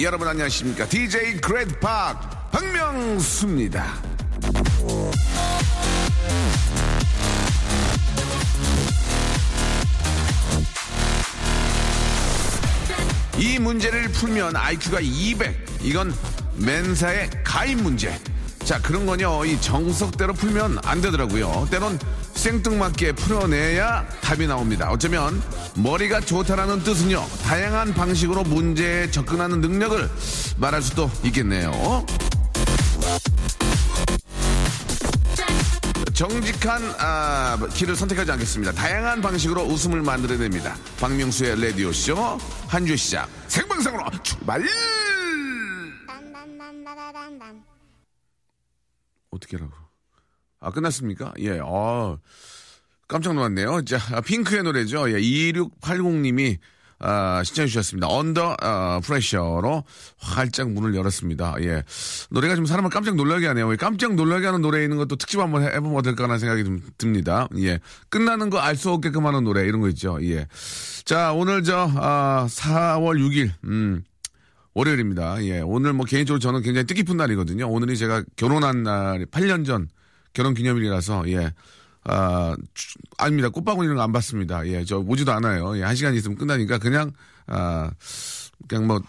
Welcome 여러분 안녕하십니까 DJ Great Park 박명수입니다 이 문제를 풀면 IQ가 200. 이건 멘사의 가입 문제. 자, 그런 거요. 이 정석대로 풀면 안 되더라고요. 때론 생뚱맞게 풀어내야 답이 나옵니다. 어쩌면 머리가 좋다라는 뜻은요. 다양한 방식으로 문제에 접근하는 능력을 말할 수도 있겠네요. 정직한 아, 길을 선택하지 않겠습니다. 다양한 방식으로 웃음을 만들어냅니다. 박명수의 라디오 쇼 한 주 시작 생방송으로 출발. 어떻게 하라고? 아 끝났습니까? 예, 아 깜짝 놀랐네요. 자 핑크의 노래죠. 예, 2680님이 아, 신청해 주셨습니다. 언더 어, 프레셔로 활짝 문을 열었습니다. 예. 노래가 좀 사람을 깜짝 놀라게 하네요. 깜짝 놀라게 하는 노래 있는 것도 특집 한번 해, 보면 어떨까 하는 생각이 좀 듭니다. 예. 끝나는 거 알 수 없게끔 하는 노래 이런 거 있죠. 예. 자, 오늘 저 아, 4월 6일 음. 월요일입니다. 예. 오늘 뭐 개인적으로 저는 굉장히 뜻깊은 날이거든요. 오늘이 제가 결혼한 날 8년 전 결혼 기념일이라서 예. 아, 주, 아닙니다. 꽃바구니 이런 거 안 받습니다. 예, 저 오지도 않아요. 예, 한 시간 있으면 끝나니까 그냥, 아, 그냥 뭐,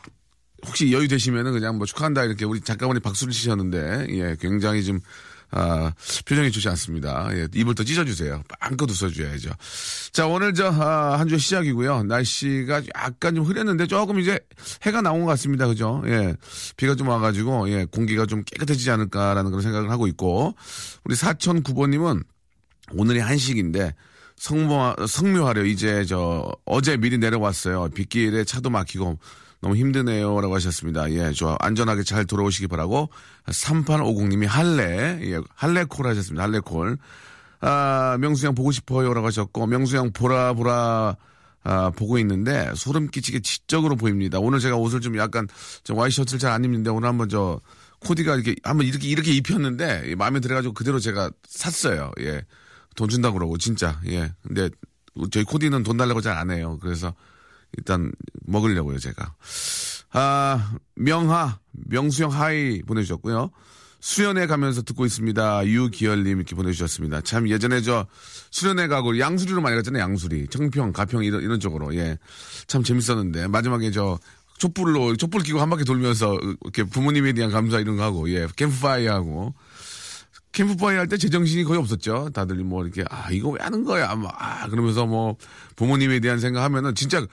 혹시 여유 되시면은 그냥 뭐 축하한다 이렇게 우리 작가분이 박수를 치셨는데, 예, 굉장히 좀, 아, 표정이 좋지 않습니다. 예, 입을 더 찢어주세요. 빵껏 웃어줘야죠. 자, 오늘 저, 아, 한주 시작이고요. 날씨가 약간 좀 흐렸는데 조금 이제 해가 나온 것 같습니다. 그죠? 예. 비가 좀 와가지고, 예, 공기가 좀 깨끗해지지 않을까라는 그런 생각을 하고 있고, 우리 4009번님은 오늘이 한식인데 성모 성묘하려 이제 저 어제 미리 내려왔어요. 빗길에 차도 막히고 너무 힘드네요 라고 하셨습니다. 예, 저 안전하게 잘 돌아오시기 바라고 3850님이 할래 예, 할래콜 하셨습니다. 할래콜. 아, 명수형 보고 싶어요 라고 하셨고 명수형 보라 보라 아, 보고 있는데 소름 끼치게 지적으로 보입니다. 오늘 제가 옷을 좀 약간 좀 와이셔츠를 잘 안 입는데 오늘 한번 저 코디가 이렇게 한번 이렇게 이렇게 입혔는데 마음에 들어가지고 그대로 제가 샀어요. 예. 돈 준다고 그러고, 진짜. 예. 근데 저희 코디는 돈 달라고 잘 안 해요. 그래서 일단 먹으려고요, 제가. 아, 명하, 명수형 하이 보내주셨고요. 수련회 가면서 듣고 있습니다. 유기열님 이렇게 보내주셨습니다. 참 예전에 저 수련회 가고 양수리로 많이 갔잖아요. 양수리. 청평, 가평 이런, 이런 쪽으로. 예. 참 재밌었는데. 마지막에 저 촛불로, 촛불 끼고 한 바퀴 돌면서 이렇게 부모님에 대한 감사 이런 거 하고, 예. 캠프파이어 하고. 캠프파이어 할 때 제정신이 거의 없었죠. 다들 뭐 이렇게 아 이거 왜 하는 거야? 뭐, 아 그러면서 뭐 부모님에 대한 생각하면은 진짜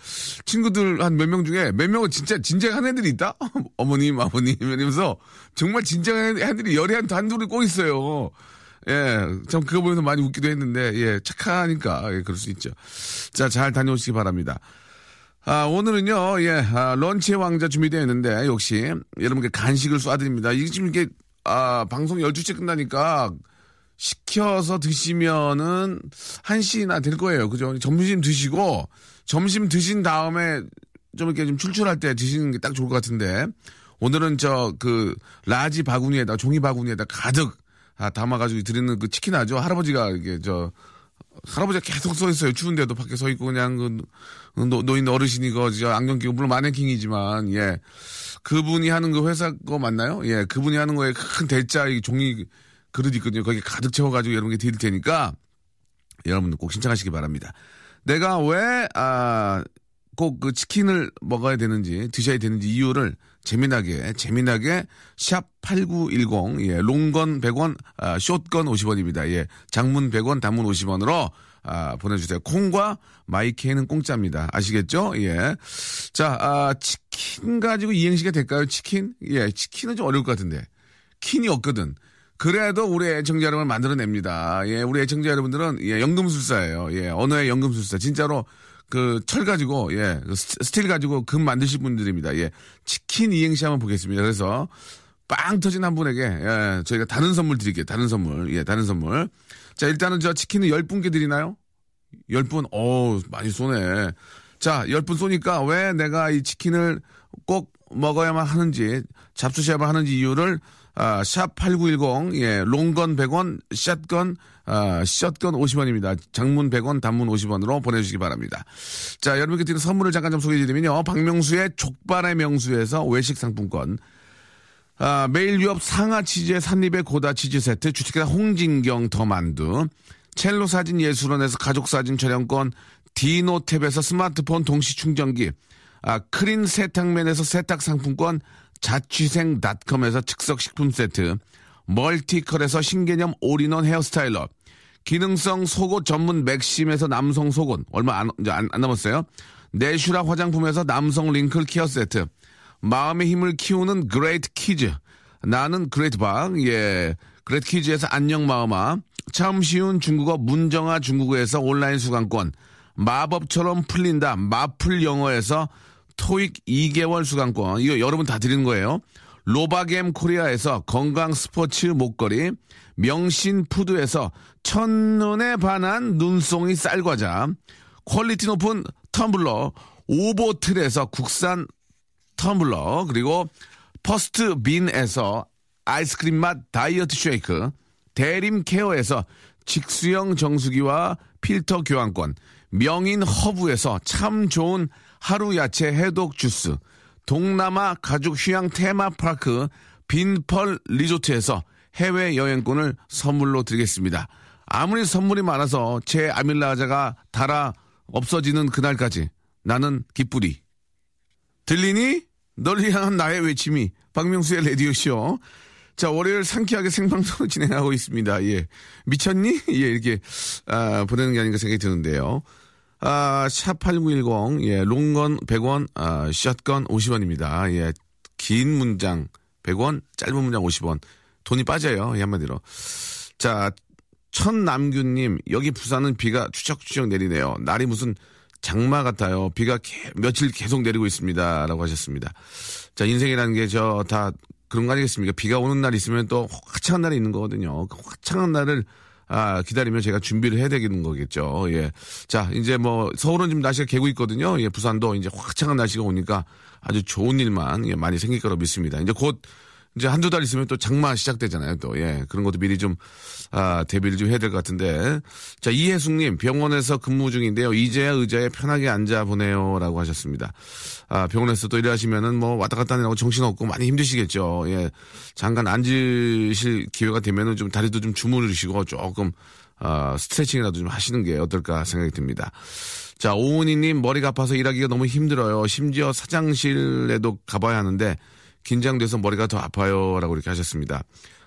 친구들 한 몇 명 중에 몇 명은 진짜 진지한 애들이 있다. 어머님, 아버님 이러면서 정말 진지한 애들이 열에 한 단둘이 꼭 있어요. 예, 참 그거 보면서 많이 웃기도 했는데 예 착하니까 예, 그럴 수 있죠. 자 잘 다녀오시기 바랍니다. 아, 오늘은요, 예, 아, 런치의 왕자 준비되어 있는데, 역시, 여러분께 간식을 쏴드립니다. 이게 지금 이게 아, 방송 12시에 끝나니까 시켜서 드시면은 1시나 될 거예요. 그죠? 점심 드시고 점심 드신 다음에 좀 이렇게 좀 출출할 때 드시는 게 딱 좋을 것 같은데 오늘은 저 그 large 바구니에다 종이 바구니에다 가득 아, 담아가지고 드리는 그 치킨 아죠? 할아버지가 이게 저 할아버지가 계속 서 있어요. 추운데도 밖에 서 있고 그냥 그 노, 노인 어르신이 거저 안경 끼고 물론 마네킹이지만 예 그분이 하는 그 회사 거 맞나요? 예 그분이 하는 거에 큰 대자 이 종이 그릇 있거든요. 거기 가득 채워가지고 여러분께 드릴 테니까 여러분들 꼭 신청하시기 바랍니다. 내가 왜 아 꼭 그 치킨을 먹어야 되는지 드셔야 되는지 이유를 재미나게 재미나게 샵8910 예, long건 100원 아, short건 50원입니다. 예. 장문 100원 단문 50원으로 아, 보내주세요. 콩과 마이케이는 공짜입니다. 아시겠죠? 예. 자, 아, 치킨 가지고 이행시가 될까요? 치킨? 예, 치킨은 좀 어려울 것 같은데. 킨이 없거든. 그래도 우리 애청자 여러분 만들어냅니다. 예, 우리 애청자 여러분들은, 예, 연금술사예요. 예, 언어의 연금술사. 진짜로 그 철 가지고 예그 스틸 가지고 금 만드실 분들입니다. 예 치킨 이행시 한번 보겠습니다. 그래서 빵 터진 한 분에게 예 저희가 다른 선물 드릴게요. 다른 선물 예 다른 선물. 자 일단은 저 치킨을 열 분께 드리나요? 열 분, 어 많이 쏘네. 자, 10분 쏘니까 왜 내가 이 치킨을 꼭 먹어야만 하는지, 잡수셔야만 하는지 이유를 아, 샵8910, 예, 롱건 100원, 샷건, 아, 샷건 50원입니다. 장문 100원, 단문 50원으로 보내주시기 바랍니다. 자, 여러분께 드리는 선물을 잠깐 좀 소개해드리면요. 박명수의 족발의 명수에서 외식 상품권, 아, 매일 유업 상하 치즈의 산립의 고다 치즈 세트, 주식회사 홍진경 더 만두, 첼로 사진 예술원에서 가족 사진 촬영권, 디노탭에서 스마트폰 동시 충전기, 아, 크린 세탁맨에서 세탁 상품권, 자취생닷컴에서 즉석 식품 세트, 멀티컬에서 신개념 올인원 hair styler, 기능성 속옷 전문 맥심에서 남성 속옷, 얼마 안, 안, 안 남았어요. 내슈라 화장품에서 남성 wrinkle care 세트, 마음의 힘을 키우는 그레이트 키즈, 나는 great 박, 예, 그레이트 키즈에서 안녕 마음아, 참 쉬운 중국어 문정아 중국어에서 온라인 수강권, 마법처럼 풀린다. 마풀 영어에서 토익 2개월 수강권. 이거 여러분 다 드리는 거예요. 로바겜 코리아에서 건강 스포츠 목걸이, 명신 푸드에서 첫눈에 반한 눈송이 쌀과자, quality 높은 텀블러, 오보틀에서 국산 텀블러, 그리고 퍼스트 빈에서 아이스크림 맛 다이어트 쉐이크, 대림 케어에서 직수형 정수기와 필터 교환권, 명인 허브에서 참 좋은 하루 야채 해독 주스, 동남아 가족 휴양 테마파크 빈펄 리조트에서 해외 여행권을 선물로 드리겠습니다. 아무리 선물이 많아서 제 아밀라자가 달아 없어지는 그날까지 나는 기쁘리. 들리니? 널 향한 나의 외침이 박명수의 레디오쇼. 자, 월요일 상쾌하게 생방송을 진행하고 있습니다. 예. 미쳤니? 예, 이렇게, 아, 보내는 게 아닌가 생각이 드는데요. 아, 샵8910, 예, 롱건 100원, 아, 샷건 50원입니다. 예, 긴 문장 100원, 짧은 문장 50원. 돈이 빠져요. 예, 한마디로. 자, 천남규님, 여기 부산은 비가 추적추적 내리네요. 날이 무슨 장마 같아요. 비가 개, 며칠 계속 내리고 있습니다. 라고 하셨습니다. 자, 인생이라는 게 저 다 그런 거 아니겠습니까? 비가 오는 날 있으면 또 화창한 날이 있는 거거든요. 그 화창한 날을 아, 기다리면 제가 준비를 해야 되는 거겠죠. 예. 자, 이제 뭐, 서울은 지금 날씨가 개고 있거든요. 예, 부산도 이제 화창한 날씨가 오니까 아주 좋은 일만 예, 많이 생길 거라고 믿습니다. 이제 곧 이제 한두 달 있으면 또 장마 시작되잖아요. 또, 예. 그런 것도 미리 좀, 아, 대비를 좀 해야 될 것 같은데. 자, 이혜숙님, 병원에서 근무 중인데요. 이제야 의자에 편하게 앉아 보내요. 라고 하셨습니다. 아, 병원에서 또 일하시면은 뭐 왔다 갔다 하느라고 정신없고 많이 힘드시겠죠. 예. 잠깐 앉으실 기회가 되면은 좀 다리도 좀 주무르시고 조금, 아, 스트레칭이라도 좀 하시는 게 어떨까 생각이 듭니다. 자, 오은희님, 머리가 아파서 일하기가 너무 힘들어요. 심지어 사장실에도 가봐야 하는데, 긴장돼서 머리가 더 아파요. 라고 이렇게 하셨습니다.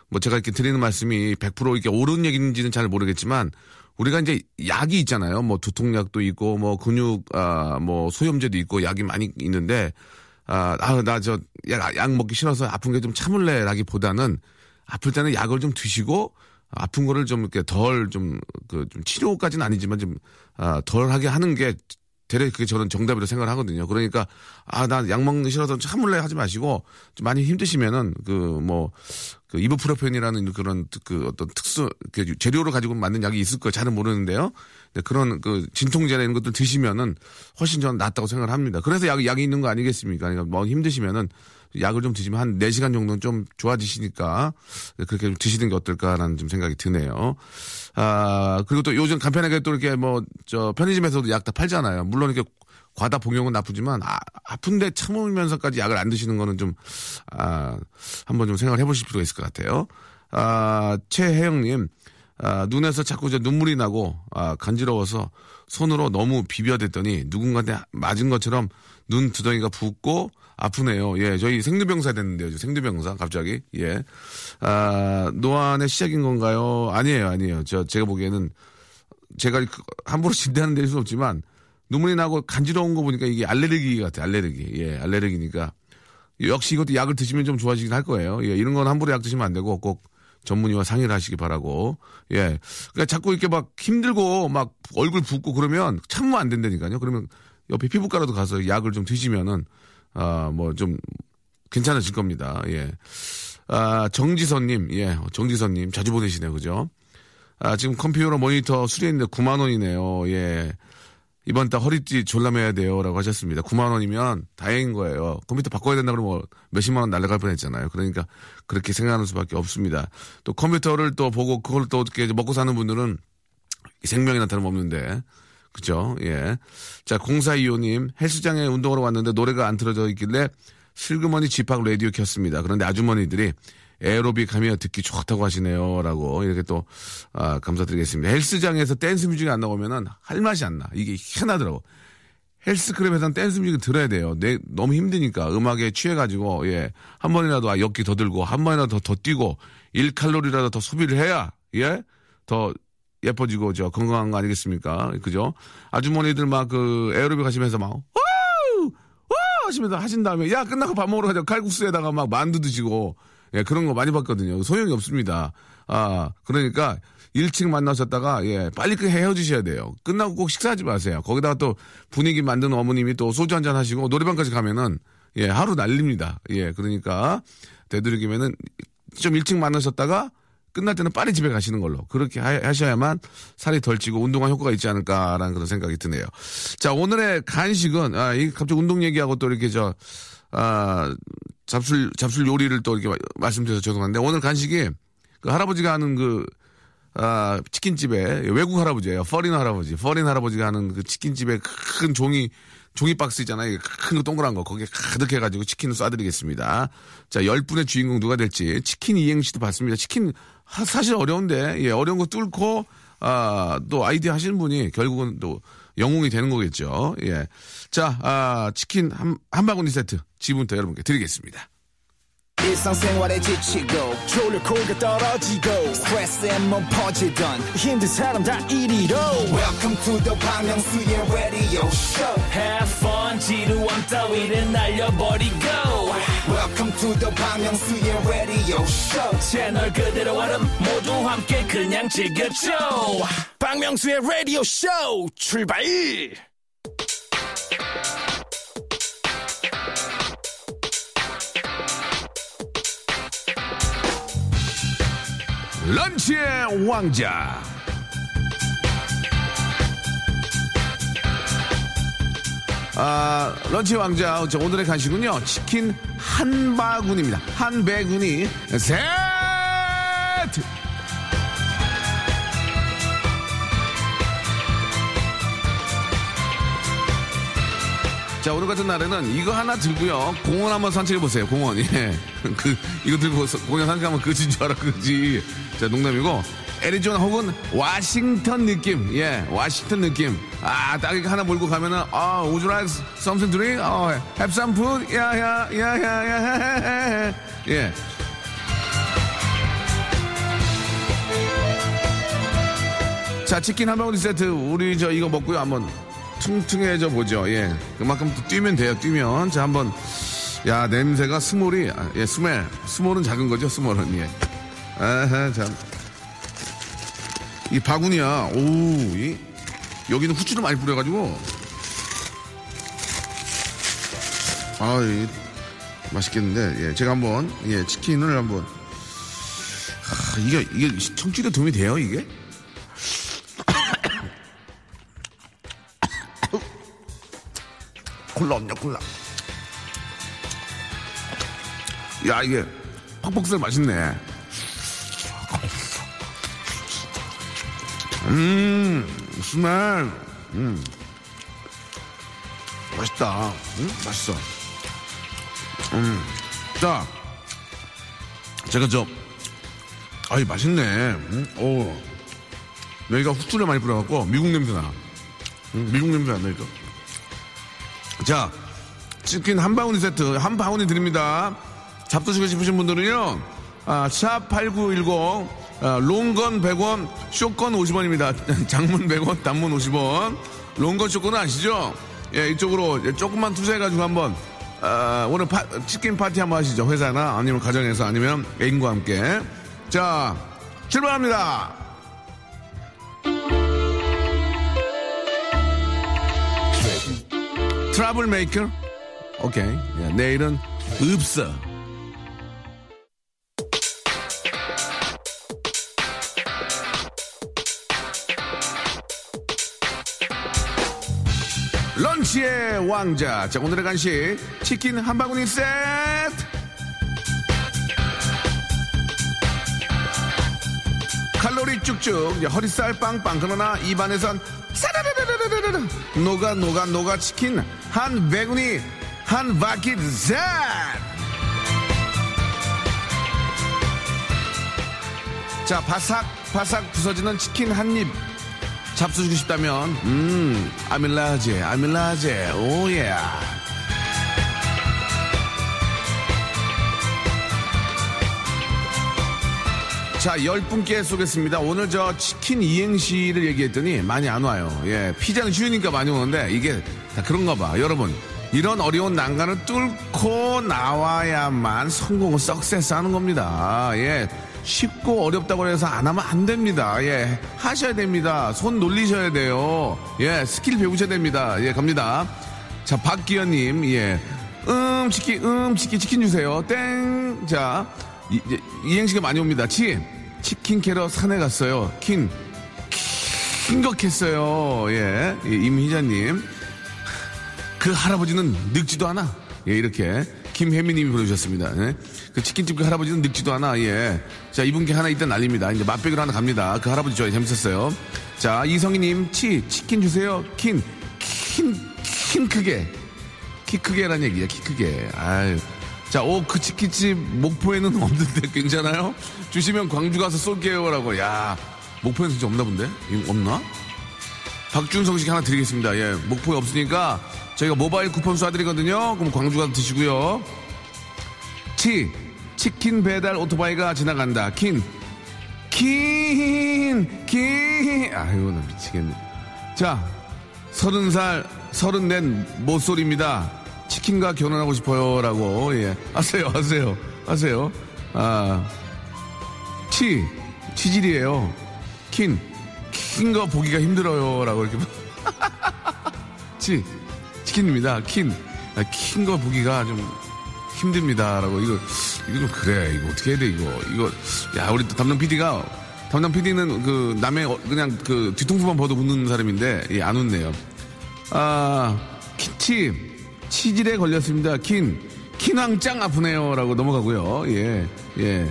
뭐 제가 이렇게 드리는 말씀이 100% 이렇게 옳은 얘기인지는 잘 모르겠지만 우리가 이제 약이 있잖아요. 뭐 두통약도 있고 뭐 근육 아 뭐 소염제도 있고 약이 많이 있는데 아나 저약 약 먹기 싫어서 아픈 게 좀 참을래라기보다는 아플 때는 약을 좀 드시고 아픈 거를 좀 이렇게 덜 좀 그좀 치료까지는 아니지만 좀 아, 덜하게 하는 게 대략 그게 저는 정답이라고 생각을 하거든요. 그러니까 아 나 약 먹는 싫어서 참을래 하지 마시고 좀 많이 힘드시면은 그뭐 그 이브프로펜이라는 그런 그 어떤 특수 그 재료를 가지고 만든 약이 있을 거예요. 잘은 모르는데요. 그런 그 진통제나 이런 것들 드시면은 훨씬 저는 낫다고 생각을 합니다. 그래서 약 약이 있는 거 아니겠습니까? 그러니까 뭐 힘드시면은 약을 좀 드시면 한 4시간 정도는 좀 좋아지시니까 그렇게 좀 드시는 게 어떨까라는 좀 생각이 드네요. 아, 그리고 또 요즘 간편하게 또 이렇게 뭐, 저, 편의점에서도 약 다 팔잖아요. 물론 이렇게 과다 복용은 나쁘지만, 아, 아픈데 참으면서까지 약을 안 드시는 거는 좀, 아, 한번 좀 생각을 해보실 필요가 있을 것 같아요. 아, 최혜영님, 아, 눈에서 자꾸 이제 눈물이 나고, 아, 간지러워서 손으로 너무 비벼댔더니 누군가한테 맞은 것처럼 눈 두덩이가 붓고, 아프네요. 예, 저희 생두병사 됐는데요. 생두병사 갑자기. 예. 아, 노안의 시작인 건가요? 아니에요, 아니에요. 저 제가 보기에는 제가 그 함부로 진단은 될 수 없지만 눈물이 나고 간지러운 거 보니까 이게 알레르기 같아요. 알레르기. 예, 알레르기니까 역시 이것도 약을 드시면 좀 좋아지긴 할 거예요. 예, 이런 건 함부로 약 드시면 안 되고 꼭 전문의와 상의를 하시기 바라고. 예. 그러니까 자꾸 이렇게 막 힘들고 막 얼굴 붓고 그러면 참으면 안 된다니까요. 그러면 옆에 피부과라도 가서 약을 좀 드시면은 아, 뭐 좀 괜찮아질 겁니다. 예. 아, 정지선님, 예, 정지선님 자주 보내시네요, 그죠? 아, 지금 컴퓨터 모니터 수리했는데 9만 원이네요. 예. 이번 달 허리띠 졸라매야 돼요. 라고 하셨습니다. 9만 원이면 다행인 거예요. 컴퓨터 바꿔야 된다 그러면 뭐 몇십만 원 날라갈 뻔 했잖아요. 그러니까 그렇게 생각하는 수밖에 없습니다. 또 컴퓨터를 또 보고 그걸 또 어떻게 먹고 사는 분들은 생명이나 다름없는데. 그죠? 예. 자, 0425님, 헬스장에 운동하러 왔는데 노래가 안 틀어져 있길래 슬그머니 집합 라디오 켰습니다. 그런데 아주머니들이 에어로빅 하며 듣기 좋다고 하시네요. 라고 이렇게 또, 아, 감사드리겠습니다. 헬스장에서 댄스 뮤직이 안 나오면은 할 맛이 안 나. 이게 희한하더라고. 헬스클럽에서는 댄스 뮤직을 들어야 돼요. 내, 너무 힘드니까 음악에 취해가지고, 예. 한 번이라도 아, 역기 더 들고, 한 번이라도 더, 더 뛰고, 1칼로리라도 더 소비를 해야, 예? 더 예뻐지고, 저, 건강한 거 아니겠습니까? 그죠? 아주머니들 막 그 에어로빅 하시면서 막, 와우! 와우! 하시면서 하신 다음에, 야, 끝나고 밥 먹으러 가자. 칼국수에다가 막 만두 드시고, 예, 그런 거 많이 봤거든요. 소용이 없습니다. 아, 그러니까 1층 만나셨다가 예, 빨리 그 헤어지셔야 돼요. 끝나고 꼭 식사하지 마세요. 거기다가 또 분위기 만드는 어머님이 또 소주 한 잔 하시고 노래방까지 가면은 예, 하루 날립니다. 예, 그러니까 되도록이면은 좀 일찍 만나셨다가 끝날 때는 빨리 집에 가시는 걸로 그렇게 하, 셔야만 살이 덜 찌고 운동한 효과가 있지 않을까라는 그런 생각이 드네요. 자 오늘의 간식은 아, 이 갑자기 운동 얘기하고 또 이렇게 저 아, 잡술, 잡술 요리를 또 이렇게 말씀드려서 죄송한데, 오늘 간식이 그 할아버지가 하는 그, 아, 치킨집에, 외국 할아버지예요. 퍼린 할아버지. 퍼린 할아버지가 하는 그 치킨집에 큰 종이, 종이 박스 있잖아요. 큰 거 동그란 거. 거기에 가득 해가지고 치킨을 쏴드리겠습니다. 자, 열 분의 주인공 누가 될지. 치킨 이행시도 봤습니다. 치킨, 사실 어려운데, 예, 어려운 거 뚫고, 아, 또 아이디어 하시는 분이 결국은 또 영웅이 되는 거겠죠. 예. 자, 아, 치킨 한, 한 바구니 세트 지금부터 여러분께 드리겠습니다. 지치고, 떨어지고, 퍼지던, welcome to the Bang radio show have fun 지루함 따위를 날려버리고 welcome to the Myung-soo's radio show 채널 그대로 와름 모두 함께 그냥 즐겨줘 박명수의 라디오 쇼 출발 런치의 왕자. 아, 런치 왕자. 오늘의 간식은요. 치킨 한 바구니입니다. 한 배구니 세트! 자, 오늘 같은 날에는 이거 하나 들고요. 공원 한번 산책해보세요, 공원. 예. 그, 이거 들고 공원 산책하면 그진 줄 알아, 그지. 자, 농담이고. 애리조나 혹은 와싱턴 느낌. 예, 와싱턴 느낌. 아, 딱 이렇게 하나 몰고 가면은, 아, would you like something to drink? 어, have some food? 야, 야, 야, 야, 야, 예. 자, 치킨 한 방울 세트. 우리 저 이거 먹고요. 한번 퉁퉁해져 보죠. 예. 그만큼 또 뛰면 돼요. 뛰면. 자, 한번. 야, 냄새가 small이, 아, 예, smell. small은 작은 거죠, small은. 예. 아하, 참. 이 바구니야. 오, 이, 여기는 후추를 많이 뿌려가지고. 아, 이, 맛있겠는데. 예, 제가 한번, 예, 치킨을 한번. 아, 이게, 이게 청취에 도움이 돼요, 이게? 콜라 없냐 콜라 야 이게 퍽퍽살 맛있네 음 스멜. 음. 맛있다. 음 맛있어. 음 자 제가 저 아이 맛있네. 음? 오. 여기가 후추를 많이 뿌려갖고 미국 냄새 나. 음, 미국 냄새 안 나니까 자, 치킨 한 바구니 세트, 한 바구니 드립니다. 잡수시고 싶으신 분들은요, 아, 샵8910, 아, 롱건 100원, 쇼건 50원입니다. 장문 100원, 단문 50원. 롱건 쇼건은 아시죠? 예, 이쪽으로 조금만 투자해가지고 한번, 아, 오늘 파, 치킨 파티 한번 하시죠. 회사나 아니면 가정에서 아니면 애인과 함께. 자, 출발합니다. 트러블 메이커? 오케이. 야, 내일은 없어. 간식의 왕자. 자, 오늘의 간식. 치킨 한 바구니 세트. 칼로리 쭉쭉, 허리살 빵빵. 그러나 입안에선 사라라라라라라. 녹아, 녹아, 녹아 치킨 한 바구니 한 바퀴 셋. 자, 바삭, 바삭 부서지는 치킨 한 입. 잡수주고 싶다면, 음, 아밀라제, 아밀라제, 오예. 자, 열 분께 쏘겠습니다. 오늘 저 치킨 이행시를 얘기했더니 많이 안 와요. 예, 피자는 쉬우니까 많이 오는데 이게 다 그런가 봐. 여러분, 이런 어려운 난간을 뚫고 나와야만 성공을 석세스 하는 겁니다. 예. 쉽고 어렵다고 해서 안 하면 안 됩니다. 예. 하셔야 됩니다. 손 놀리셔야 돼요. 예. 스킬 배우셔야 됩니다. 예. 갑니다. 자, 박기현님, 예. 음, 치킨, 음, 치킨, 치킨 주세요. 땡. 자, 이, 이행시가 많이 옵니다. 치, 치킨 캐러 산에 갔어요. 킨, 킹격했어요. 예. 예, 임희자님. 그 할아버지는 늙지도 않아. 예, 이렇게. 김혜미님이 보내주셨습니다. 예? 그 치킨집 그 할아버지는 늙지도 않아. 예. 자, 이분께 하나 일단 날립니다. 이제 맛백으로 하나 갑니다. 그 할아버지 좋아요. 재밌었어요. 자, 이성희님, 치, 치킨 주세요. 킨, 킨, 킨 크게. 키 크게라는 얘기야, 키 크게. 아유. 자, 오, 그 치킨집 목포에는 없는데 괜찮아요? 주시면 광주 가서 쏠게요라고. 야, 목포에는 진짜 없나 본데? 없나? 박준성식 하나 드리겠습니다. 예, 목포에 없으니까 저희가 모바일 쿠폰 쏴드리거든요. 그럼 광주 가서 드시고요. 치, 치킨 배달 오토바이가 지나간다. 킨, 킨, 킨. 아이고, 나 미치겠네. 자, 서른 살, 서른 넷 모쏠입니다. 치킨과 결혼하고 싶어요. 라고, 예. 하세요, 하세요, 하세요. 아, 치, 치질이에요. 킨, 킨거 보기가 힘들어요. 라고 이렇게. 치, 치킨입니다. 킨. 아, 킨거 보기가 좀 힘듭니다. 라고. 이거, 이거 좀 그래. 이거 어떻게 해야 돼, 이거. 이거, 야, 우리 또 담당 PD가, 담당 PD는 그 남의 어- 그냥 그 뒤통수만 봐도 웃는 사람인데, 예, 안 웃네요. 아, 키치, 치질에 걸렸습니다. 킨, 킨왕짱 아프네요. 라고 넘어가고요. 예, 예.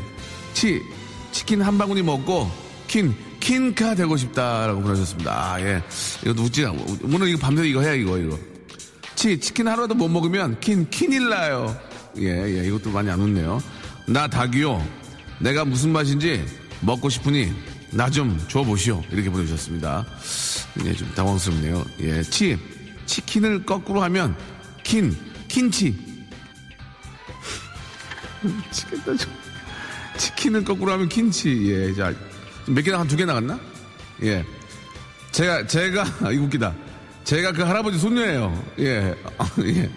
치, 치킨 한 바구니 먹고, 킨, 킨카 되고 싶다라고 보내셨습니다. 아, 예. 이것도 웃지 않고. 오늘 이거 밤새 이거 해야 이거, 이거. 치, 치킨 하루라도 못 먹으면 킨, 킨일 나요. 예, 예. 이것도 많이 안 웃네요. 나 닭이요. 내가 무슨 맛인지 먹고 싶으니 나 좀 줘보시오. 이렇게 보내주셨습니다. 예, 좀 당황스럽네요. 예. 치, 치킨을 거꾸로 하면 킨, 킨치. 미치겠다, 좀. 치킨을 거꾸로 하면 킨치. 예, 자. 몇 개, 나- 한두 개 나갔나? 예. 제가, 제가, 이거 웃기다. 제가 그 할아버지 손녀예요. 예. 아, 예.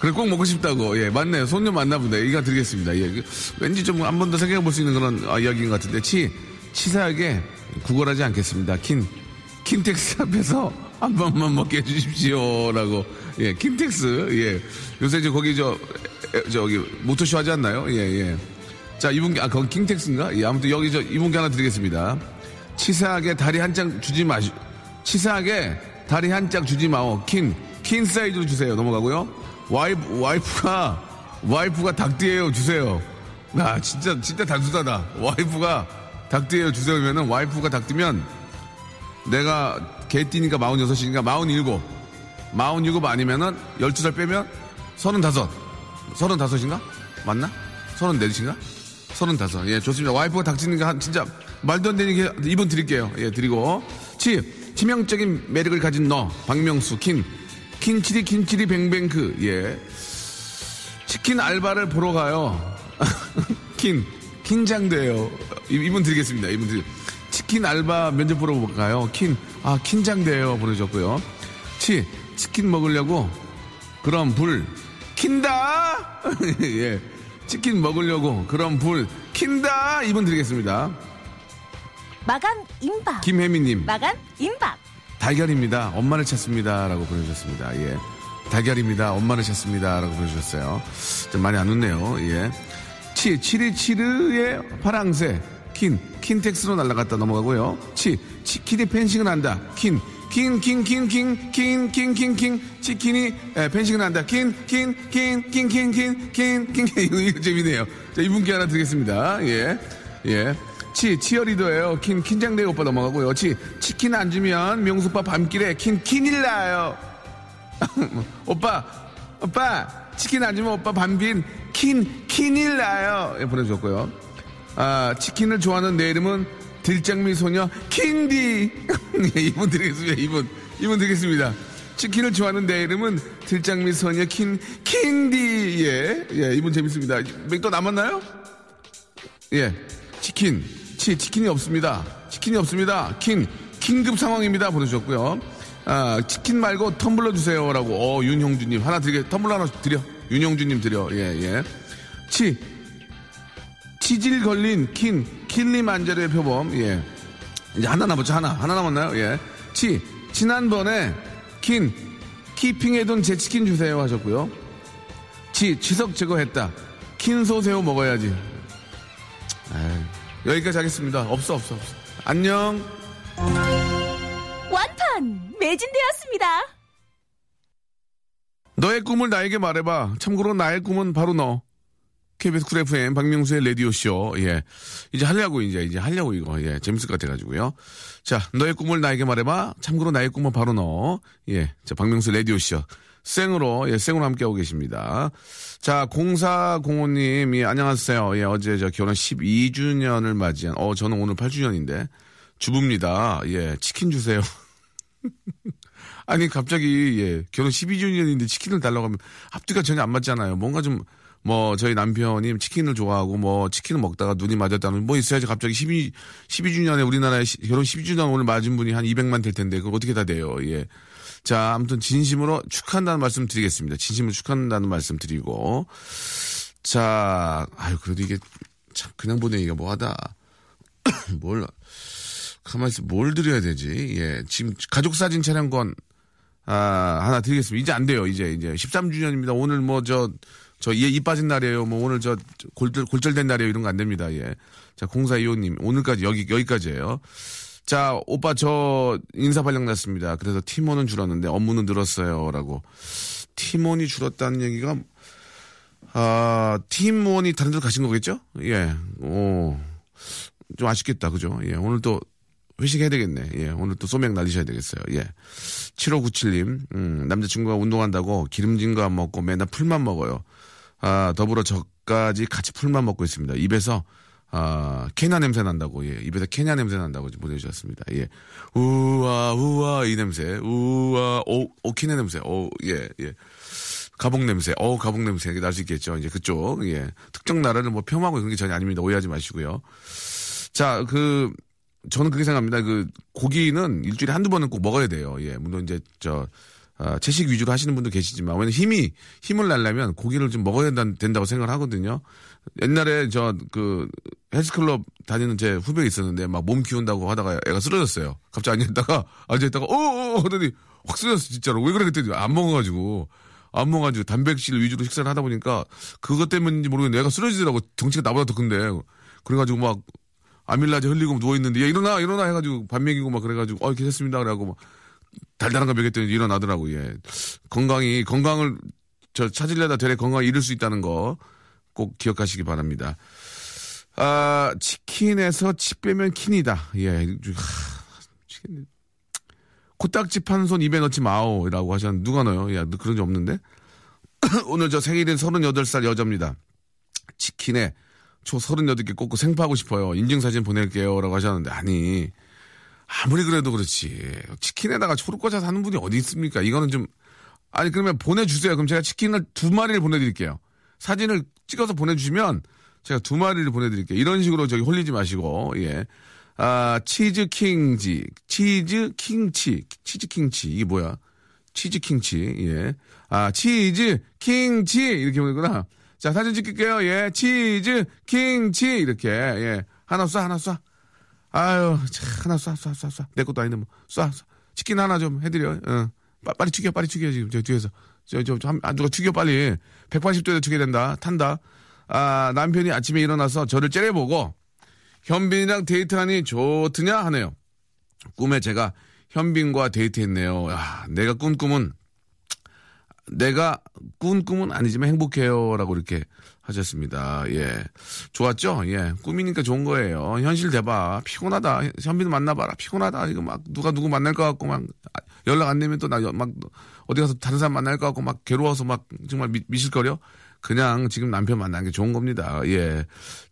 그래, 꼭 먹고 싶다고. 예, 맞네요. 손녀 맞나 본데. 이가 드리겠습니다. 예. 그, 왠지 좀 한 번 더 생각해 볼 수 있는 그런 아, 이야기인 것 같은데. 치, 치사하게 구걸하지 않겠습니다. 킨, 킨텍스 앞에서 한 번만 먹게 해주십시오. 라고. 예, 킨텍스. 예. 요새 저 거기 저, 에, 저기, 모터쇼 하지 않나요? 예, 예. 자, 이분께, 아, 그건 킹텍스인가? 예, 아무튼 여기 저, 이분께 하나 드리겠습니다. 치사하게 다리 한 장 주지 마시, 치사하게 다리 한 짝 주지 마오. 킨, 킨 사이즈로 주세요. 넘어가고요. 와이프, 와이프가, 와이프가 닭띠예요. 주세요. 아, 진짜, 진짜 단순하다. 와이프가 닭띠예요. 주세요면은 와이프가 닭띠면 내가 개띠니까 46이니까 47. 47 아니면은 12살 빼면 35. 35인가? 맞나? 34인가? 35. 예, 좋습니다. 와이프가 한, 진짜 말도 안 되는 게 이분 드릴게요. 예, 드리고. 치, 치명적인 매력을 가진 너, 박명수, 킨, 킨치리, 킨치리, 뱅뱅크. 예. 치킨 알바를 보러 가요. 킨, 킨장돼요. 이- 이분 드리겠습니다. 이분 드리 치킨 알바 면접 보러 가요. 킨, 아, 킨장돼요. 보내줬고요. 치, 치킨 먹으려고 그럼 불 킨다. 예. 치킨 먹으려고 그럼 불 킨다. 이분 드리겠습니다. 마감 임박. 김혜미님. 마감 임박. 달걀입니다. 엄마를 찾습니다 라고 보내주셨습니다. 예. 달걀입니다. 엄마를 찾습니다 라고 보내주셨어요. 좀 많이 안 웃네요. 예. 치, 치르치르의 파랑새. 킨, 킨텍스로 날아갔다 넘어가고요. 치, 치킨이 펜싱을 한다. 킨, 킨, 킨, 킨, 킨, 킨, 킨, 킨, 킨, 치킨이, 에, 펜싱을 한다. 킨, 킨, 킨, 킨, 킨, 킨, 킨, 킨, 킨. 이거, 이거 재미네요. 자, 이분께 하나 드리겠습니다. 예. 예. 치, 치어리더예요 킨, 킨장대 오빠 넘어가고요. 치, 치킨 안 주면 명수빠 밤길에 킨, 킨일 나요. 오빠, 오빠, 치킨 안 주면 오빠 밤빈 킨, 킨일 나요. 예, 보내주셨고요. 아, 치킨을 좋아하는 내 이름은 들장미 소녀 킹디. 예, 이분 드리겠습니다. 이분. 이분 드리겠습니다. 치킨을 좋아하는 내 이름은 들장미 소녀 킨, 킹디. 예, 예, 이분 재밌습니다. 또 남았나요? 예, 치킨. 치, 치킨이 없습니다. 치킨이 없습니다. 킨, 킹급 상황입니다. 보내주셨고요. 아, 치킨 말고 텀블러 주세요라고. 어, 윤형주님 하나 드리게 텀블러 하나 드려. 윤형주님 드려. 예, 예. 치 치질 걸린 킨 킬리만자로의 표범. 예. 이제 하나 남았죠. 하나. 하나 남았나요? 예. 치 지난번에 킨 keeping해둔 제 치킨 주세요 하셨고요. 치 치석 제거했다. 킨 소새우 먹어야지. 에이, 여기까지 하겠습니다. 없어 없어 없어. 안녕. 완판 매진되었습니다. 너의 꿈을 나에게 말해봐. 참고로 나의 꿈은 바로 너. KBS 쿨 FM 박명수의 라디오쇼. 예. 이제 하려고, 이제, 이제 하려고 이거. 예. 재밌을 것 같아가지고요. 자, 너의 꿈을 나에게 말해봐. 참고로 나의 꿈은 바로 너. 예. 자, 박명수 라디오쇼. 생으로, 예, 생으로 함께하고 계십니다. 자, 0405님, 예, 안녕하세요. 예, 어제 저 결혼 12주년을 맞이한, 어, 저는 오늘 8주년인데, 주부입니다. 예, 치킨 주세요. 아니 갑자기 예 결혼 12주년인데 치킨을 달라고 하면 앞뒤가 전혀 안 맞잖아요. 뭔가 좀 뭐 저희 남편이 치킨을 좋아하고 뭐 치킨을 먹다가 눈이 맞았다는 뭐 있어야지 갑자기 12 12주년에 우리나라에 시- 결혼 12주년 오늘 맞은 분이 한 200만 될 텐데 그거 어떻게 다 돼요? 예. 자, 아무튼 진심으로 축하한다는 말씀 드리겠습니다. 진심으로 축하한다는 말씀 드리고 자, 아유 그래도 이게 참 그냥 보내기가 뭐하다. 뭘 가만히 있어 뭘 드려야 되지? 예. 지금 가족 사진 촬영권 아, 하나 드리겠습니다. 이제 안 돼요. 이제 이제 13주년입니다. 오늘 뭐 저 저얘이 빠진 날이에요. 뭐 오늘 저 골절 골절된 날이에요. 이런 거 안 됩니다. 예. 자, 공사 이호님 오늘까지 여기 여기까지예요. 자, 오빠 저 인사 발령 났습니다. 그래서 팀원은 줄었는데 업무는 늘었어요라고. 팀원이 줄었다는 얘기가 아, 팀원이 다른 데로 가신 거겠죠? 예. 오. 좀 아쉽겠다. 그죠? 예. 오늘 또 회식해야 되겠네. 예. 오늘 또 소맥 날리셔야 되겠어요. 예. 7597님, 음, 남자친구가 운동한다고 기름진 거 안 먹고 맨날 풀만 먹어요. 아, 더불어 저까지 같이 풀만 먹고 있습니다. 입에서, 아, 케냐 냄새 난다고, 예. 입에서 케냐 냄새 난다고 보내주셨습니다. 예. 우와, 우와, 이 냄새. 우와, 오, 오키네 냄새. 오, 예, 예. 가봉 냄새, 어 가봉 냄새 날 수 있겠죠. 이제 그쪽, 예. 특정 나라를 뭐 폄하하고 그런 게 전혀 아닙니다. 오해하지 마시고요. 자, 그, 저는 그렇게 생각합니다. 그, 고기는 일주일에 한두 번은 꼭 먹어야 돼요. 예. 물론 이제, 저, 아, 채식 위주로 하시는 분도 계시지만, 왜냐면 힘이, 힘을 내려면 고기를 좀 먹어야 된다- 된다 고 생각을 하거든요. 옛날에 저, 그, 헬스클럽 다니는 제 후배 있었는데, 막 몸 키운다고 하다가 애가 쓰러졌어요. 갑자기 앉아있다가, 앉아있다가, 어어어 하더니 확 쓰러졌어, 진짜로. 왜 그래 그랬더니 안 먹어가지고. 안 먹어가지고 단백질 위주로 식사를 하다 보니까 그것 때문인지 모르겠는데 애가 쓰러지더라고. 덩치가 나보다 더 큰데. 그래가지고 막 아밀라제 흘리고 누워있는데, 야, 일어나, 일어나 해가지고 밥 먹이고 막 그래가지고, 어, 괜찮습니다. 그래가지고 막 달달한 거 먹였더니 일어나더라고, 예. 건강이, 건강을 저 찾으려다 되레 건강을 잃을 수 있다는 거 꼭 기억하시기 바랍니다. 아, 치킨에서 치 빼면 킨이다. 예. 코딱지 판 손 입에 넣지 마오라고 하셨는데, 누가 넣어요? 야, 너 그런 적 없는데? 오늘 저 생일인 38살 여자입니다. 치킨에 초 38개 꽂고 생파하고 싶어요. 인증사진 보낼게요. 라고 하셨는데, 아니, 아무리 그래도 그렇지. 치킨에다가 초를 꽂아서 하는 분이 어디 있습니까? 이거는 좀, 아니, 그러면 보내주세요. 그럼 제가 치킨을 두 마리를 보내드릴게요. 사진을 찍어서 보내주시면 제가 두 마리를 보내드릴게요. 이런 식으로 저기 홀리지 마시고, 예. 아, 치즈 킹지, 치즈 킹치, 치즈 킹치. 이게 뭐야? 치즈 킹치, 예. 아, 치즈 킹치. 이렇게 보내구나. 자, 사진 찍을게요. 예. 치즈 킹치. 이렇게, 예. 하나 쏴, 하나 쏴. 아유, 참, 하나 쏴, 쏴, 쏴, 쏴. 내 것도 아닌데 뭐. 쏴, 쏴. 치킨 하나 좀 해드려. 응. 빠- 빨리 튀겨, 빨리 튀겨, 지금. 저 뒤에서. 저, 저, 저, 한, 아, 누가 튀겨, 빨리. 180도에 튀겨야 된다. 탄다. 아, 남편이 아침에 일어나서 저를 째려보고, 현빈이랑 데이트하니 좋드냐? 하네요. 꿈에 제가 현빈과 데이트했네요. 야, 내가 꾼 꿈은 내가 꾼 꿈은 아니지만 행복해요라고 이렇게 하셨습니다. 예. 좋았죠? 예. 꿈이니까 좋은 거예요. 현실 대봐. 피곤하다. 현빈 만나봐라. 피곤하다. 이거 막 누가 누구 만날 것 같고 막 연락 안 되면 또 나 막 어디 가서 다른 사람 만날 것 같고 막 괴로워서 막 정말 미, 미실거려? 그냥 지금 남편 만나는 게 좋은 겁니다. 예.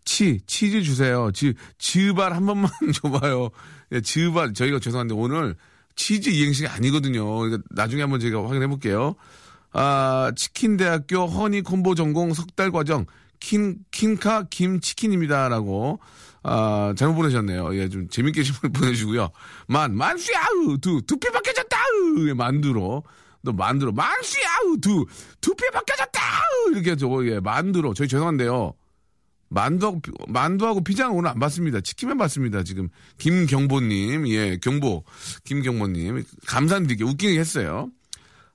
치, 치즈 주세요. 지, 지발 한 번만 줘봐요. 예, 지발. 저희가 죄송한데 오늘 치즈 이행시 아니거든요. 그러니까 나중에 한번 제가 확인해 볼게요. 아, 치킨대학교 허니 콤보 전공 석달 과정 킨 킨카 김치킨입니다라고 아, 잘못 보내셨네요. 예, 좀 재밌게 보내주고요. 만 만수야우 두 두피 바뀌어졌다. 예, 만두로 너 만두로 만수야우 두 두피 바뀌어졌다. 이렇게 저거 예, 만두로 저희 죄송한데요. 만두하고 만두하고 피자는 오늘 안 받습니다. 치킨만 받습니다. 지금 김경보님, 예, 경보 김경보님 감사드리게 웃기게 했어요.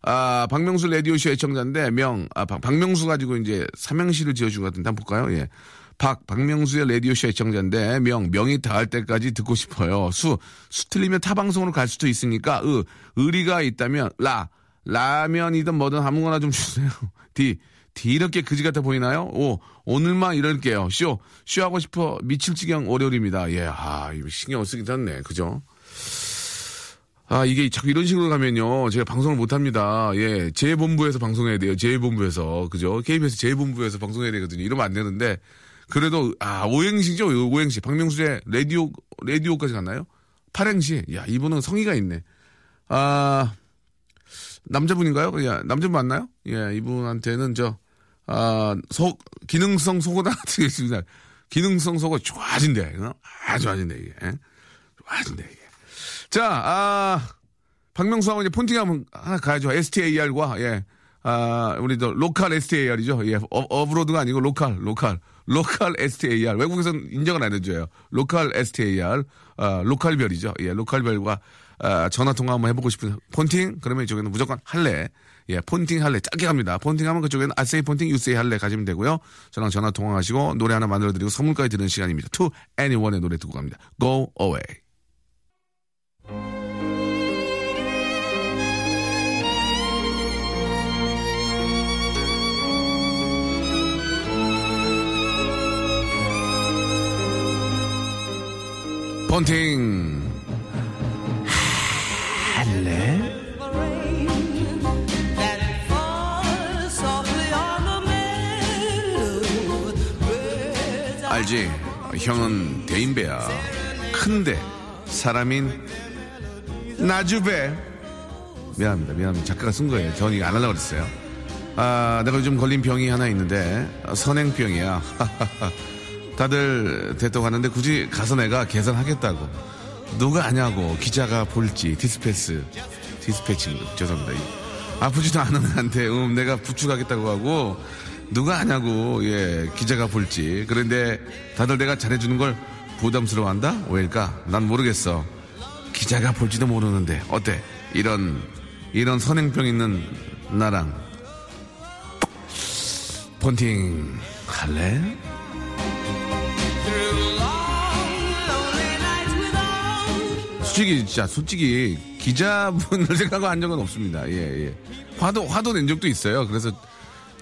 아, 박명수 라디오쇼 애청자인데, 명, 아, 박, 박명수 가지고 이제 삼행시를 지어준 것 같은데, 한번 볼까요? 예. 박, 박명수의 라디오쇼 애청자인데, 명, 명이 닿을 때까지 듣고 싶어요. 수, 수 틀리면 타방송으로 갈 수도 있으니까, 으, 의리가 있다면, 라, 라면이든 뭐든 아무거나 좀 주세요. 디, 디 이렇게 그지 같아 보이나요? 오, 오늘만 이럴게요. 쇼, 쇼하고 싶어 미칠 지경 월요일입니다. 예, 아, 이거 신경 쓰기 졌네. 그죠? 아, 이게 자꾸 이런 식으로 가면요. 제가 방송을 못 합니다. 예. 재본부에서 방송해야 돼요. 재본부에서. 그죠? KBS 재본부에서 방송해야 되거든요. 이러면 안 되는데. 그래도, 아, 오행시죠? 오행시. 박명수의 라디오, 라디오까지 갔나요? 팔행시. 야, 이분은 성의가 있네. 아, 남자분인가요? 야, 남자분 맞나요? 예, 이분한테는 저, 아, 속, 기능성 속옷 다 드리겠습니다. 기능성 속옷 좋아진대. 아, 좋아진대, 이게. 좋아진대, 이게. 자, 아, 박명수하고 이제 폰팅 한번 하나 가야죠. 스타과, 예. 아, 우리 저 local 스타이죠. 예. 어, abroad가 아니고 local, local. local STAR. 외국에서는 인정을 안 해줘요. local STAR. 아, local별이죠. 예, local별과 아, 전화 통화 한번 해보고 싶은 폰팅? 그러면 이쪽에는 무조건 할래. 예, 폰팅 할래. 짧게 갑니다. 폰팅 하면 그쪽에는 I say 폰팅, you say 할래 가시면 되고요. 저랑 전화 통화하시고 노래 하나 만들어드리고 선물까지 드리는 시간입니다. To Anyone의 노래 듣고 갑니다. Go Away. 폰팅 할래? 알지? 형은 대인배야. 큰데 사람인 나주배. 미안합니다. 미안합니다. 작가가 쓴 거예요. 이거 안 하려고 그랬어요. 아, 내가 요즘 걸린 병이 하나 있는데 선행병이야. 다들 됐다고 하는데 굳이 가서 내가 계산하겠다고. 누가 아냐고. 기자가 볼지. 디스패스. 디스패치 죄송합니다. 아프지도 않은 애한테 음, 내가 부축하겠다고 하고 누가 아냐고. 예 기자가 볼지. 그런데 다들 내가 잘해주는 걸 부담스러워한다? 왜일까? 난 모르겠어. 기자가 볼지도 모르는데. 어때? 이런 이런 선행병 있는 나랑. 폰팅 할래? 솔직히 진짜 솔직히 기자분을 생각하고 한 적은 없습니다. 예, 예. 화도 화도 낸 적도 있어요. 그래서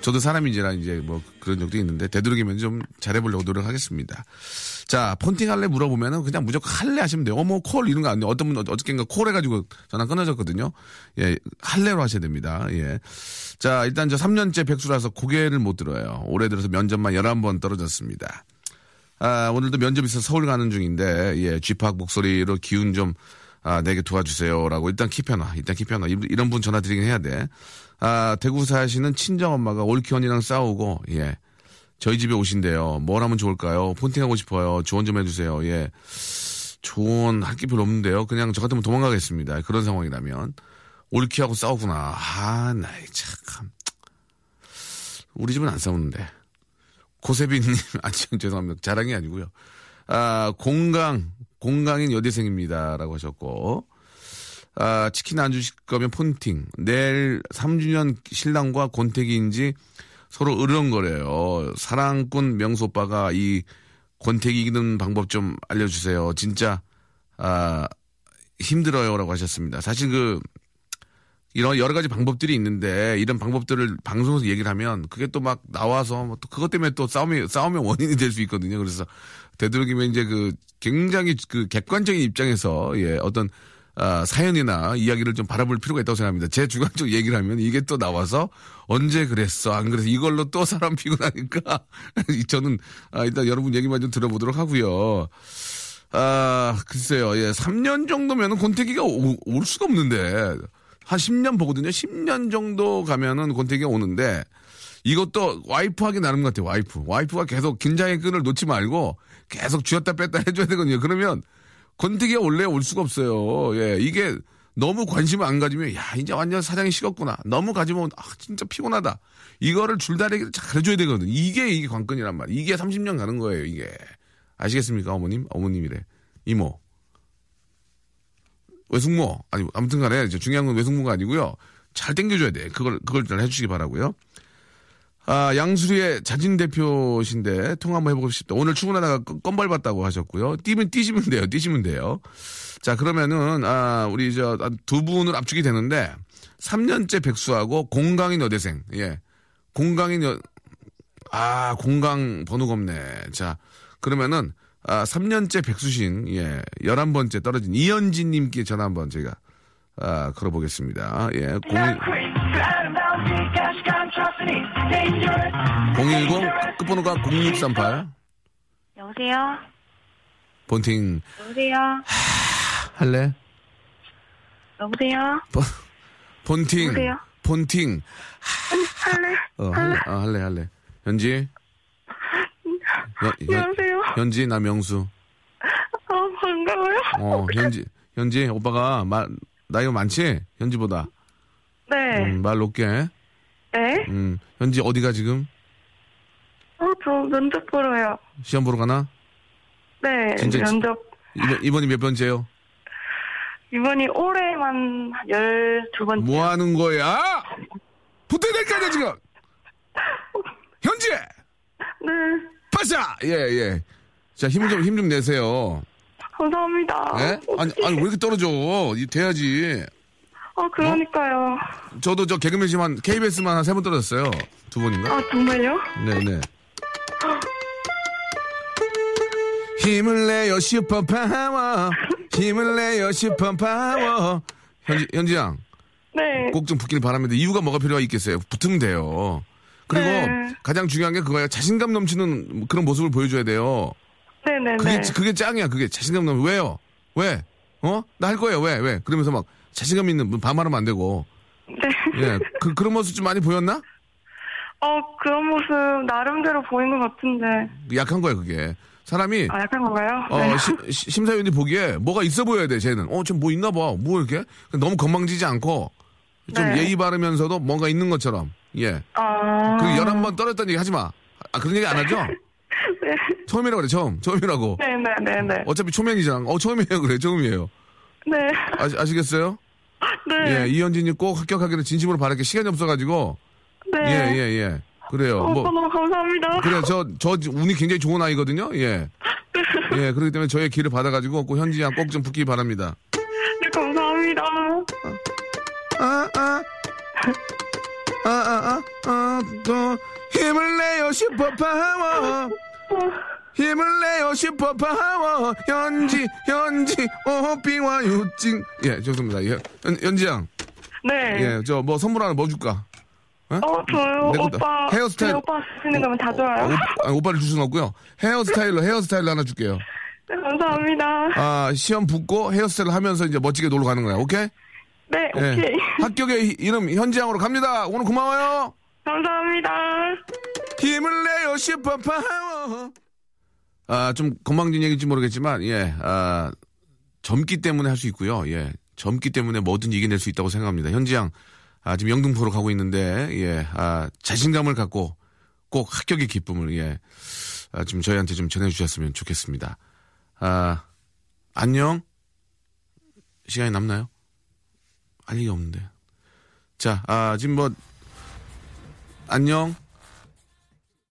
저도 사람인지라 이제 뭐 그런 적도 있는데 되도록이면 좀 잘해보려고 노력하겠습니다. 자, 폰팅 할래 물어보면은 그냥 무조건 할래 하시면 돼요. 어머, 콜 이런 거 안 돼요. 어떤 분 어저께인가 콜 해가지고 전화 끊어졌거든요. 예, 할래로 하셔야 됩니다. 예. 자, 일단 저 3년째 백수라서 고개를 못 들어요. 올해 들어서 면접만 11번 떨어졌습니다. 아, 오늘도 면접 있어서 서울 가는 중인데, 예, 쥐팍 목소리로 기운 좀, 아, 내게 도와주세요 라고 일단 킵해놔. 일단 킵해놔. 이런 분 전화 드리긴 해야 돼. 아, 대구 사시는 친정 엄마가 올키언이랑 싸우고, 예. 저희 집에 오신대요. 뭘 하면 좋을까요? 폰팅하고 싶어요. 조언 좀 해주세요. 예. 조언 할 게 별로 없는데요. 그냥 저 같으면 도망가겠습니다. 그런 상황이라면. 올키하고 싸우구나. 아, 나이 참. 우리 집은 안 싸우는데. 고세빈님, 아, 죄송합니다. 자랑이 아니고요. 아, 공강, 공강인 여대생입니다. 라고 하셨고, 아, 치킨 안 주실 거면 폰팅. 내일 3주년 신랑과 권태기인지 서로 으르렁거려요. 사랑꾼 명수 오빠가 이 권태기 이기는 방법 좀 알려주세요. 진짜, 아, 힘들어요 라고 하셨습니다. 사실 그 이런 여러 가지 방법들이 있는데 이런 방법들을 방송에서 얘기를 하면 그게 또 막 나와서 뭐 또 그것 때문에 또 싸움이 싸움의 원인이 될 수 있거든요. 그래서 되도록이면 이제 그 굉장히 그 객관적인 입장에서 예 어떤 아, 사연이나 이야기를 좀 바라볼 필요가 있다고 생각합니다. 제 주관적 얘기를 하면 이게 또 나와서 언제 그랬어 안 그래서 이걸로 또 사람 피곤하니까 저는 아, 일단 여러분 얘기만 좀 들어보도록 하고요. 아 글쎄요, 예 3년 정도면은 권태기가 오, 올 수가 없는데 한 10년 보거든요. 10년 정도 가면은 권태기가 오는데 이것도 와이프 하기 나름 같아요. 와이프. 와이프가 계속 긴장의 끈을 놓지 말고 계속 쥐었다 뺐다 해줘야 되거든요. 그러면 권태기가 원래 올 수가 없어요. 예, 이게 너무 관심을 안 가지면 야 이제 완전 사장이 식었구나. 너무 가지면 아 진짜 피곤하다. 이거를 줄다리기를 잘 해줘야 되거든. 이게 이게 관건이란 말이야. 이게 30년 가는 거예요. 이게 아시겠습니까, 어머님? 어머님이래. 이모. 외숙모 아니 아무튼간에 중요한 건 외숙모가 아니고요. 잘 땡겨줘야 돼. 그걸 그걸 잘 해주시기 바라고요. 아, 양수리의 자진 대표신데 통화 한번 해보고 싶다. 오늘 출근하다가 껌발 봤다고 하셨고요. 뛰면 뛰시면 돼요. 뛰시면 돼요. 자, 그러면은 아, 우리 저 두 분을 압축이 되는데 3년째 백수하고 공강인 여대생. 예. 공강인 여 아, 공강 번호가 없네. 자, 그러면은 아, 3년째 백수신 예. 11번째 떨어진 이현진 님께 전화 한번 제가 아, 걸어보겠습니다. 예. 010 끝번호가 0638 여보세요? 본팅 여보세요? 할래? 여보세요? 본, 본팅 여보세요? 본팅 할래? 어, 할래 어, 할래 할래 현지 안녕하세요. 현지 나 명수 아, 반가워요. 어 현지 현지 오빠가 말 나이가 많지 현지보다 네. 음, 말 높게 네? 음 현지 어디가 지금 어, 저 면접 보러요. 시험 보러 가나 네, 진짜 면접. 이번 이번이 몇 번째요 이번이 올해만 12번째. 뭐 하는 거야 붙어야 될 거 아니야 지금 현지 네, 빠샤 예예 자 힘 좀 힘 좀 내세요 감사합니다. 예? 아니, 아니, 왜 이렇게 떨어져? 이 돼야지. 아, 그러니까요. 저도 저 개그맨 시험, KBS만 한 세 번 떨어졌어요. 두 번인가? 아, 정말요? 네네. 힘을 내요, 슈퍼 파워. 힘을 내요, 슈퍼 파워. 현지, 현지 양, 네. 꼭 좀 붙길 바랍니다. 이유가 뭐가 필요가 있겠어요? 붙으면 돼요. 그리고 네. 가장 중요한 게 그거예요. 자신감 넘치는 그런 모습을 보여줘야 돼요. 네네네. 그게, 그게 짱이야, 그게. 자신감 넘 왜요? 왜? 어? 나 할 거예요, 왜? 왜? 그러면서 막 자신감 있는 분 반말하면 안 되고. 네. 예. 그, 그런 모습 좀 많이 보였나? 어, 그런 모습 나름대로 보이는 것 같은데. 약한 거야, 그게. 사람이, 아, 약한 건가요? 어, 네. 시- 시- 심사위원이 보기에 뭐가 있어 보여야 돼, 쟤는. 어, 좀뭐 있나 봐. 뭐 이렇게? 너무 건방지지 않고, 좀 네. 예의 바르면서도 뭔가 있는 것처럼. 예. 아. 그 11번 떨었다는 얘기 하지 마. 아, 그런 얘기 안 하죠? 네. 처음이라고 그래, 처음. 처음이라고. 네네네네. 어차피 초면이잖아. 어, 처음이에요, 그래, 처음이에요. 네. 아, 아시겠어요? 네. 예, 이현진이 꼭 합격하기를 진심으로 바랄게 시간이 없어가지고. 네. 예, 예, 예. 그래요. 어, 뭐, 너무 감사합니다. 그래, 저, 저 운이 굉장히 좋은 아이거든요. 예. 예, 그렇기 때문에 저의 길을 받아가지고 꼭양꼭좀 붙기 바랍니다. 네, 감사합니다. 아, 아. 아, 아, 아, 아, 또 힘을 내요, 슈퍼 파워. 힘을 내요, 슈퍼 파워. 현지, 현지, 오삐와 유찡. 예, 죄송합니다. 예. 현, 현지 양. 네. 예, 저 뭐 선물 하나 뭐 줄까? 어? 어, 저요. 내 것도- 오빠. 헤어스타일- 네, 오빠 쓰시는 거면 다 좋아요. 오, 아니, 오빠를 줄 수는 없고요. 헤어스타일로 헤어스타일로 하나 줄게요. 네, 감사합니다. 아 시험 붙고 헤어스타일 하면서 이제 멋지게 놀러 가는 거야. 오케이? 네, 예. 오케이. 합격의 이- 이름 현지양으로 갑니다. 오늘 고마워요. 감사합니다. 힘을 내요 슈퍼파워. 아 좀 건방진 얘기인지 모르겠지만 예, 아 젊기 때문에 할 수 있고요. 예, 젊기 때문에 뭐든 이겨낼 수 있다고 생각합니다. 현지양 아 지금 영등포로 가고 있는데 예, 아 자신감을 갖고 꼭 합격의 기쁨을 예, 아, 좀 저희한테 좀 전해주셨으면 좋겠습니다. 아 안녕. 시간이 남나요? 할 얘기 없는데. 자, 아, 지금 뭐, 안녕.